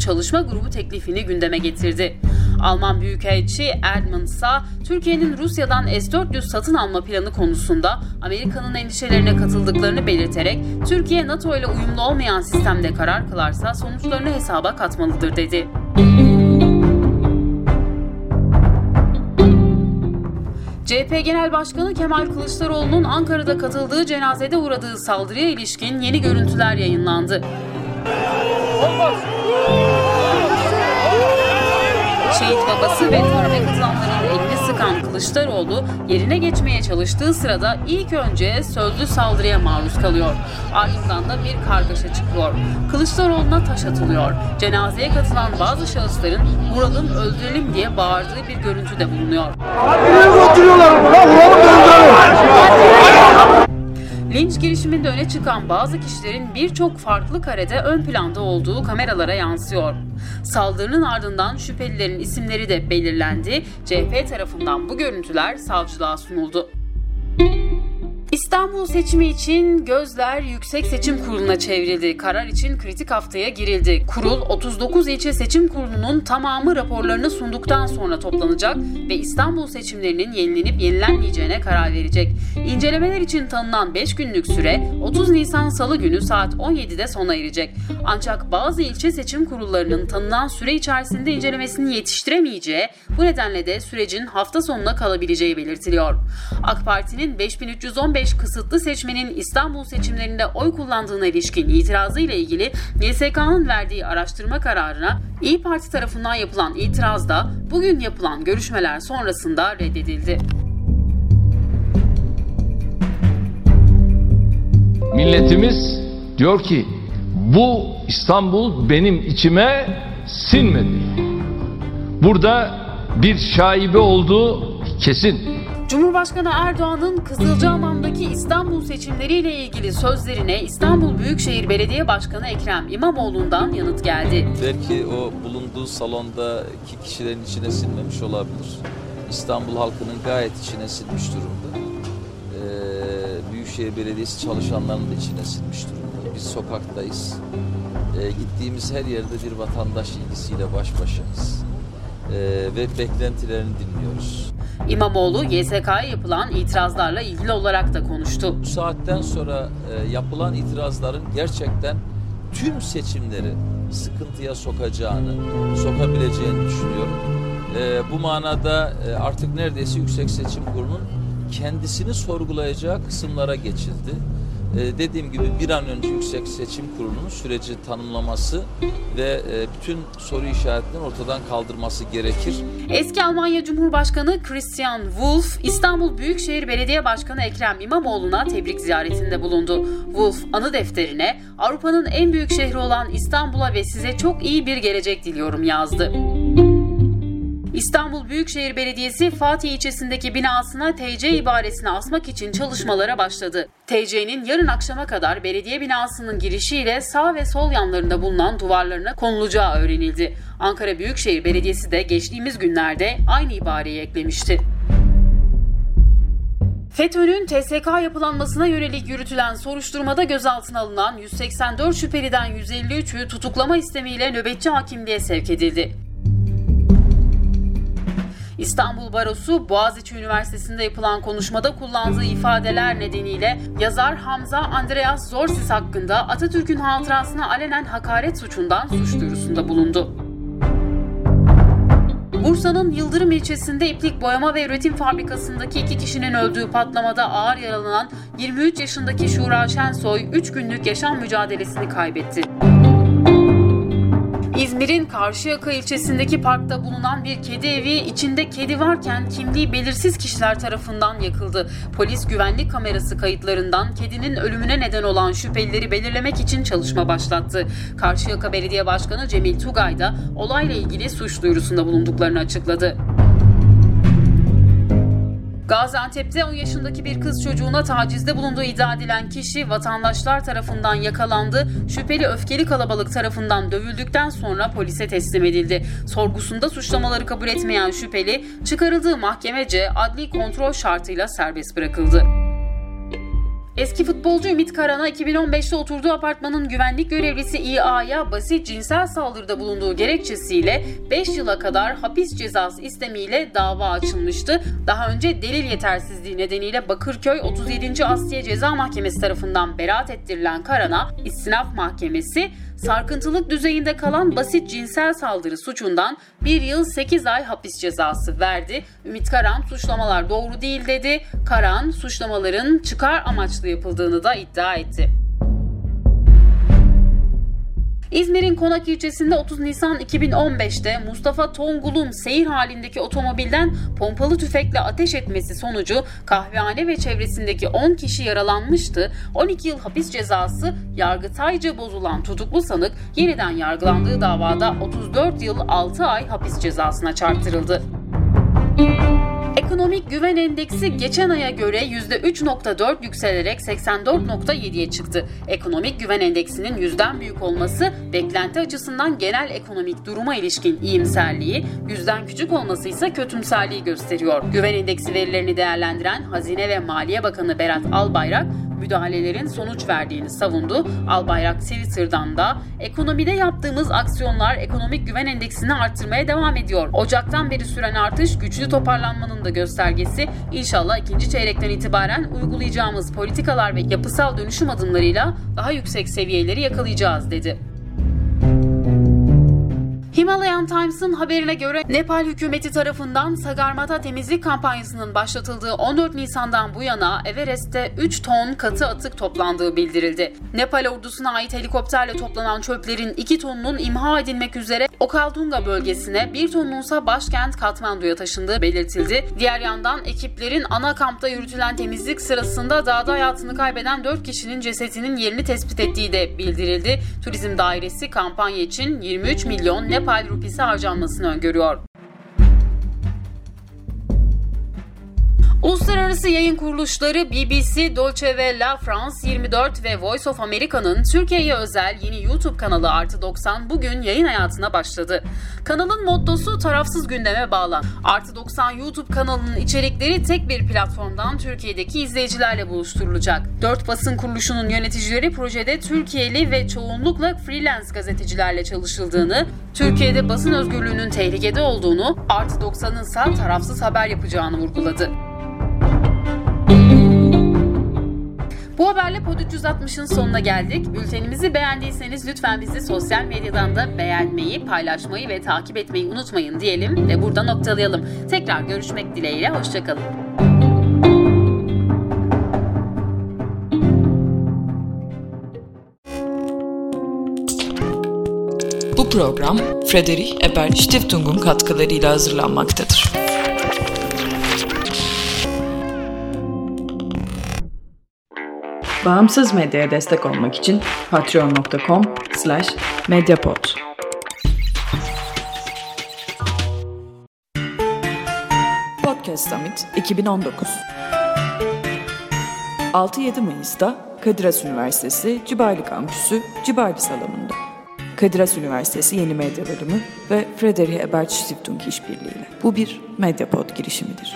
çalışma grubu teklifini gündeme getirdi. Alman Büyükelçi Edmund Sa, Türkiye'nin Rusya'dan S-400 satın alma planı konusunda Amerika'nın endişelerine katıldıklarını belirterek Türkiye NATO ile uyumlu olmayan sistemde karar kılarsa sonuçlarını hesaba katmalıdır dedi. CHP Genel Başkanı Kemal Kılıçdaroğlu'nun Ankara'da katıldığı cenazede uğradığı saldırıya ilişkin yeni görüntüler yayınlandı. Şehit babası ve törene katılanların elini sıkan Kılıçdaroğlu yerine geçmeye çalıştığı sırada ilk önce sözlü saldırıya maruz kalıyor. Ardından da bir kargaşa çıkıyor. Kılıçdaroğlu'na taş atılıyor. Cenazeye katılan bazı şahısların vuralım öldürelim diye bağırdığı bir görüntü de bulunuyor. Linç girişiminde öne çıkan bazı kişilerin birçok farklı karede ön planda olduğu kameralara yansıyor. Saldırının ardından şüphelilerin isimleri de belirlendi. CHP tarafından bu görüntüler savcılığa sunuldu. İstanbul seçimi için gözler Yüksek Seçim Kurulu'na çevrildi. Karar için kritik haftaya girildi. Kurul 39 ilçe seçim kurulunun tamamı raporlarını sunduktan sonra toplanacak ve İstanbul seçimlerinin yenilenip yenilenmeyeceğine karar verecek. İncelemeler için tanınan 5 günlük süre 30 Nisan Salı günü saat 17'de sona erecek. Ancak bazı ilçe seçim kurullarının tanınan süre içerisinde incelemesini yetiştiremeyeceği, bu nedenle de sürecin hafta sonuna kalabileceği belirtiliyor. AK Parti'nin 5315 kısıtlı seçmenin İstanbul seçimlerinde oy kullandığına ilişkin itirazı ile ilgili YSK'nın verdiği araştırma kararına İyi Parti tarafından yapılan itiraz da bugün yapılan görüşmeler sonrasında reddedildi. Milletimiz diyor ki bu İstanbul benim içime sinmedi. Burada bir şaibe olduğu kesin. Cumhurbaşkanı Erdoğan'ın Kızılcahamam'daki İstanbul seçimleriyle ilgili sözlerine İstanbul Büyükşehir Belediye Başkanı Ekrem İmamoğlu'ndan yanıt geldi. Belki o bulunduğu salondaki kişilerin içine sinmemiş olabilir. İstanbul halkının gayet içine sinmiş durumda. Ee, Büyükşehir Belediyesi çalışanlarının da içine sinmiş durumda. Biz sokaktayız. Ee, gittiğimiz her yerde bir vatandaş ilgisiyle baş başayız. Ee, ve beklentilerini dinliyoruz. İmamoğlu YSK'ya yapılan itirazlarla ilgili olarak da konuştu. Bu saatten sonra e, yapılan itirazların gerçekten tüm seçimleri sıkıntıya sokacağını, sokabileceğini düşünüyorum. E, bu manada e, artık neredeyse Yüksek Seçim Kurulu'nun kendisini sorgulayacağı kısımlara geçildi. Ee, dediğim gibi bir an önce Yüksek Seçim Kurulu'nun süreci tanımlaması ve e, bütün soru işaretlerini ortadan kaldırması gerekir. Eski Almanya Cumhurbaşkanı Christian Wolff, İstanbul Büyükşehir Belediye Başkanı Ekrem İmamoğlu'na tebrik ziyaretinde bulundu. Wolff anı defterine Avrupa'nın en büyük şehri olan İstanbul'a ve size çok iyi bir gelecek diliyorum yazdı. İstanbul Büyükşehir Belediyesi Fatih ilçesindeki binasına TC ibaresini asmak için çalışmalara başladı. TC'nin yarın akşama kadar belediye binasının girişiyle sağ ve sol yanlarında bulunan duvarlarına konulacağı öğrenildi. Ankara Büyükşehir Belediyesi de geçtiğimiz günlerde aynı ibareyi eklemişti. FETÖ'nün TSK yapılanmasına yönelik yürütülen soruşturmada gözaltına alınan 184 şüpheliden 153'ü tutuklama istemiyle nöbetçi hakimliğe sevk edildi. İstanbul Barosu Boğaziçi Üniversitesi'nde yapılan konuşmada kullandığı ifadeler nedeniyle yazar Hamza Andreas Zorsis hakkında Atatürk'ün hatırasına alenen hakaret suçundan suç duyurusunda bulundu. Bursa'nın Yıldırım ilçesinde iplik boyama ve üretim fabrikasındaki iki kişinin öldüğü patlamada ağır yaralanan 23 yaşındaki Şura Şensoy 3 günlük yaşam mücadelesini kaybetti. İzmir'in Karşıyaka ilçesindeki parkta bulunan bir kedi evi içinde kedi varken kimliği belirsiz kişiler tarafından yakıldı. Polis güvenlik kamerası kayıtlarından kedinin ölümüne neden olan şüphelileri belirlemek için çalışma başlattı. Karşıyaka Belediye Başkanı Cemil Tugay da olayla ilgili suç duyurusunda bulunduklarını açıkladı. Gaziantep'te 10 yaşındaki bir kız çocuğuna tacizde bulunduğu iddia edilen kişi vatandaşlar tarafından yakalandı. Şüpheli öfkeli kalabalık tarafından dövüldükten sonra polise teslim edildi. Sorgusunda suçlamaları kabul etmeyen şüpheli çıkarıldığı mahkemece adli kontrol şartıyla serbest bırakıldı. Eski futbolcu Ümit Karan'a 2015'te oturduğu apartmanın güvenlik görevlisi İA'ya basit cinsel saldırıda bulunduğu gerekçesiyle 5 yıla kadar hapis cezası istemiyle dava açılmıştı. Daha önce delil yetersizliği nedeniyle Bakırköy 37. Asliye Ceza Mahkemesi tarafından beraat ettirilen Karan'a istinaf mahkemesi sarkıntılık düzeyinde kalan basit cinsel saldırı suçundan 1 yıl 8 ay hapis cezası verdi. Ümit Karan suçlamalar doğru değil dedi. Karan suçlamaların çıkar amaçlı yapıldığını da iddia etti. İzmir'in Konak ilçesinde 30 Nisan 2015'te Mustafa Tongul'un seyir halindeki otomobilden pompalı tüfekle ateş etmesi sonucu kahvehane ve çevresindeki 10 kişi yaralanmıştı. 12 yıl hapis cezası yargıtayca bozulan tutuklu sanık yeniden yargılandığı davada 34 yıl 6 ay hapis cezasına çarptırıldı. Ekonomik güven endeksi geçen aya göre %3.4 yükselerek 84.7'ye çıktı. Ekonomik güven endeksinin yüzden büyük olması beklenti açısından genel ekonomik duruma ilişkin iyimserliği, yüzden küçük olması ise kötümserliği gösteriyor. Güven endeksi verilerini değerlendiren Hazine ve Maliye Bakanı Berat Albayrak müdahalelerin sonuç verdiğini savundu. Albayrak Twitter'dan da ekonomide yaptığımız aksiyonlar ekonomik güven endeksini arttırmaya devam ediyor. Ocaktan beri süren artış güçlü toparlanmanın da göstergesi. İnşallah ikinci çeyrekten itibaren uygulayacağımız politikalar ve yapısal dönüşüm adımlarıyla daha yüksek seviyeleri yakalayacağız dedi. Himalayan Times'ın haberine göre Nepal hükümeti tarafından Sagarmatha temizlik kampanyasının başlatıldığı 14 Nisan'dan bu yana Everest'te 3 ton katı atık toplandığı bildirildi. Nepal ordusuna ait helikopterle toplanan çöplerin 2 tonunun imha edilmek üzere Okaldunga bölgesine, 1 tonunsa başkent Katmandu'ya taşındığı belirtildi. Diğer yandan ekiplerin ana kampta yürütülen temizlik sırasında dağda hayatını kaybeden 4 kişinin cesetinin yerini tespit ettiği de bildirildi. Turizm Dairesi kampanya için 23 milyon Nepal Nepal rupisi harcanmasını öngörüyor. Uluslararası yayın kuruluşları BBC, Dolce ve La France 24 ve Voice of America'nın Türkiye'ye özel yeni YouTube kanalı Artı 90 bugün yayın hayatına başladı. Kanalın mottosu tarafsız gündeme bağlan. Artı 90 YouTube kanalının içerikleri tek bir platformdan Türkiye'deki izleyicilerle buluşturulacak. Dört basın kuruluşunun yöneticileri projede Türkiye'li ve çoğunlukla freelance gazetecilerle çalışıldığını, Türkiye'de basın özgürlüğünün tehlikede olduğunu, Artı 90'ın ise tarafsız haber yapacağını vurguladı. Bu haberle Pod 360'ın sonuna geldik. Bültenimizi beğendiyseniz lütfen bizi sosyal medyadan da beğenmeyi, paylaşmayı ve takip etmeyi unutmayın diyelim ve burada noktalayalım. Tekrar görüşmek dileğiyle, hoşçakalın. Bu program Friedrich Ebert Stiftung'un katkılarıyla hazırlanmaktadır. Bağımsız medyaya destek olmak için patreon.com slash medyapod. Podcast Summit 2019 6-7 Mayıs'ta Kadir Has Üniversitesi Cibali Kampüsü Cibali Salonu'nda. Kadir Has Üniversitesi Yeni Medya Bölümü ve Friedrich Ebert Stiftung işbirliğiyle. Bu bir Medyapod girişimidir.